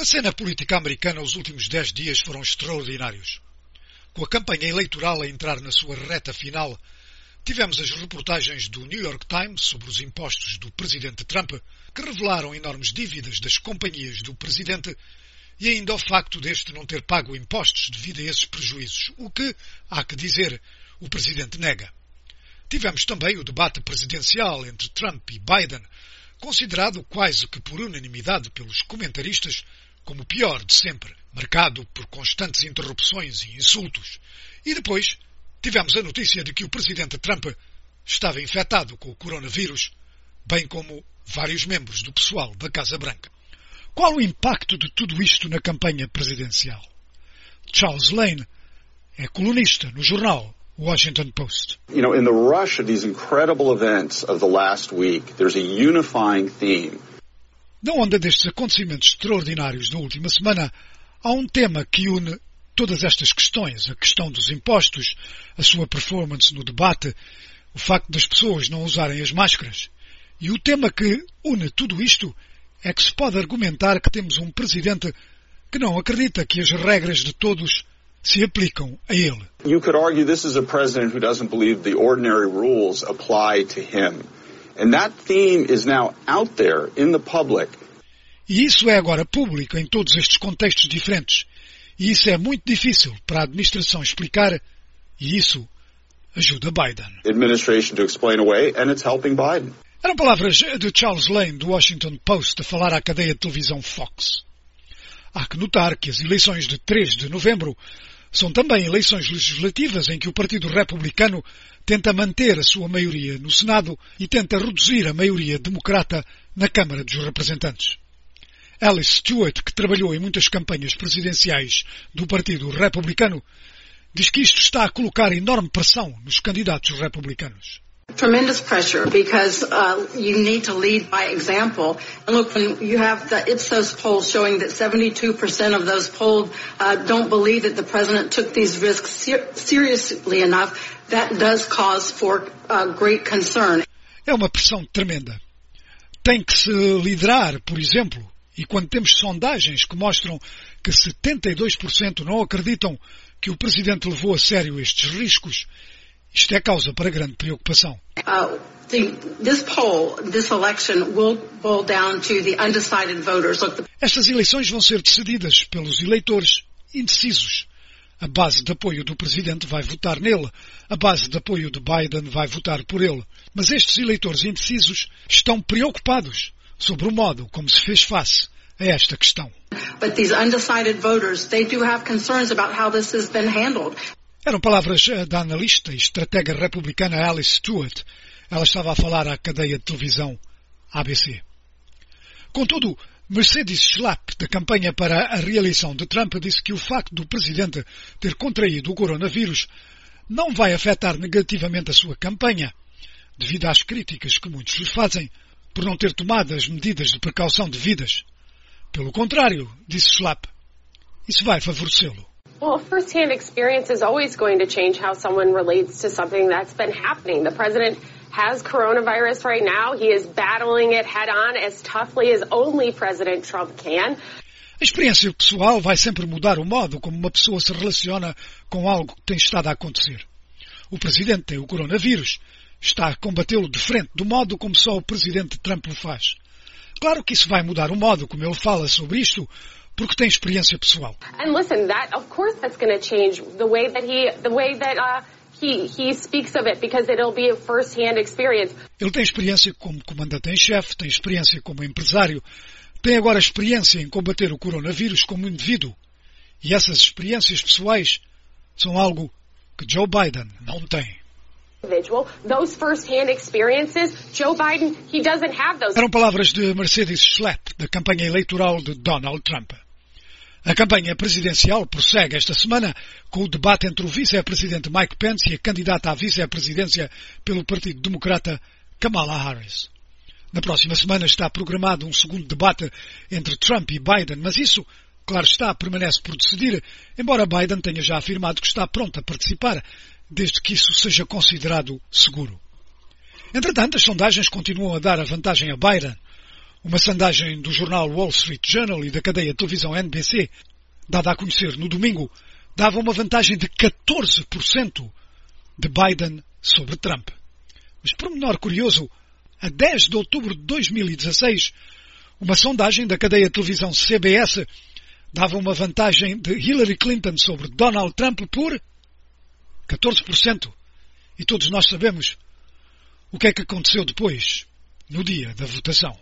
A cena política americana os últimos dez dias foram extraordinários. Com a campanha eleitoral a entrar na sua reta final, tivemos as reportagens do New York Times sobre os impostos do presidente Trump, que revelaram enormes dívidas das companhias do presidente e ainda o facto deste não ter pago impostos devido a esses prejuízos, o que, há que dizer, o presidente nega. Tivemos também o debate presidencial entre Trump e Biden, considerado quase que por unanimidade pelos comentaristas como o pior de sempre, marcado por constantes interrupções e insultos. E depois tivemos a notícia de que o presidente Trump estava infectado com o coronavírus, bem como vários membros do pessoal da Casa Branca. Qual o impacto de tudo isto na campanha presidencial? Charles Lane é colunista no jornal Washington Post. You know, in the rush of these incredible events of the last week, there's a unifying theme na onda destes acontecimentos extraordinários da última semana, há um tema que une todas estas questões, a questão dos impostos, a sua performance no debate, o facto das pessoas não usarem as máscaras. E o tema que une tudo isto é que se pode argumentar que temos um presidente que não acredita que as regras de todos se aplicam a ele. You could argue this is a president who doesn't believe the ordinary rules apply to him. And that theme is now out there in the public. E isso é agora público em todos estes contextos diferentes. E isso é muito difícil para a administração explicar, e isso ajuda Biden. Administration to explain away, and it's helping Biden. Eram palavras de Charles Lane do Washington Post a falar à cadeia de televisão Fox. Há que notar que as eleições de 3 de novembro são também eleições legislativas em que o Partido Republicano tenta manter a sua maioria no Senado e tenta reduzir a maioria democrata na Câmara dos Representantes. Alice Stewart, que trabalhou em muitas campanhas presidenciais do Partido Republicano, diz que isto está a colocar enorme pressão nos candidatos republicanos. Tremendous pressure because uh, you need to lead by example. And look, when you have the Ipsos poll showing that 72% of those polled uh, don't believe that the president took these risks ser seriously enough, that does cause for uh, great concern. É uma pressão tremenda. Tem que se liderar, por exemplo, e quando temos sondagens que mostram que 72% não acreditam que o presidente levou a sério estes riscos, isto é causa para grande preocupação. The... Estas eleições vão ser decididas pelos eleitores indecisos. A base de apoio do presidente vai votar nele. A base de apoio de Biden vai votar por ele. Mas estes eleitores indecisos estão preocupados sobre o modo como se fez face a esta questão. Eram palavras eh, da analista e estratega republicana Alice Stewart. Ela estava a falar à cadeia de televisão ABC. Contudo, Mercedes Schlapp, da campanha para a reeleição de Trump, disse que o facto do presidente ter contraído o coronavírus não vai afetar negativamente a sua campanha, devido às críticas que muitos lhe fazem por não ter tomado as medidas de precaução devidas. Pelo contrário, disse Schlapp, isso vai favorecê-lo. Well, firsthand experience is always going to change how someone relates to something that's been happening. The president has coronavirus right now. He is battling it head on as toughly as only President Trump can. A experiência pessoal vai sempre mudar o modo como uma pessoa se relaciona com algo que tem estado a acontecer. O presidente tem o coronavírus. Está a combatê-lo de frente, do modo como só o presidente Trump o faz. Claro que isso vai mudar o modo como ele fala sobre isto, porque tem experiência pessoal. And listen, that of course that's going to change the way that he the way that uh, he he speaks of it because it'll be a first-hand experience. Ele tem experiência como comandante em chefe, tem experiência como empresário, tem agora experiência em combater o coronavírus como indivíduo. E essas experiências pessoais são algo que Joe Biden não tem. Those first-hand experiences, Joe Biden, he doesn't have those. Eram palavras de Mercedes Schlapp, da campanha eleitoral de Donald Trump. A campanha presidencial prossegue esta semana com o debate entre o vice-presidente Mike Pence e a candidata à vice-presidência pelo Partido Democrata Kamala Harris. Na próxima semana está programado um segundo debate entre Trump e Biden, mas isso, claro está, permanece por decidir, embora Biden tenha já afirmado que está pronto a participar, desde que isso seja considerado seguro. Entretanto, as sondagens continuam a dar a vantagem a Biden. Uma sondagem do jornal Wall Street Journal e da cadeia de televisão NBC, dada a conhecer no domingo, dava uma vantagem de 14% de Biden sobre Trump. Mas por menor curioso, a 10 de outubro de 2016, uma sondagem da cadeia de televisão CBS dava uma vantagem de Hillary Clinton sobre Donald Trump por 14%. E todos nós sabemos o que é que aconteceu depois, no dia da votação.